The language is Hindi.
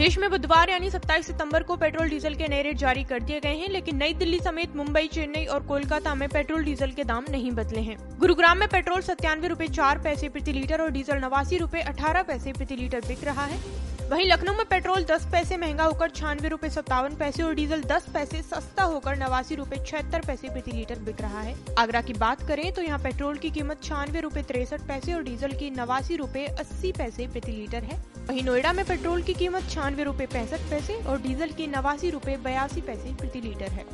देश में बुधवार यानी 27 सितंबर को पेट्रोल डीजल के नए रेट जारी कर दिए गए हैं, लेकिन नई दिल्ली समेत मुंबई, चेन्नई और कोलकाता में पेट्रोल डीजल के दाम नहीं बदले हैं। गुरुग्राम में पेट्रोल सत्तानवे रूपए चार पैसे प्रति लीटर और डीजल नवासी रूपए अठारह पैसे प्रति लीटर बिक रहा है। वहीं लखनऊ में पेट्रोल 10 पैसे, महँगा होकर छियानवे रूपए सत्तावन पैसे और डीजल 10 पैसे, सस्ता होकर नवासी रूपए छिहत्तर पैसे प्रति लीटर बिक रहा है। आगरा की बात करें तो यहाँ पेट्रोल की कीमत छियानवे रूपए तिरसठ पैसे और डीजल की नवासी रूपए अस्सी पैसे प्रति लीटर है। वहीं नोएडा में पेट्रोल की कीमत छियानवे रूपए पैंसठ पैसे और डीजल की नवासी रूपए बयासी पैसे प्रति लीटर है।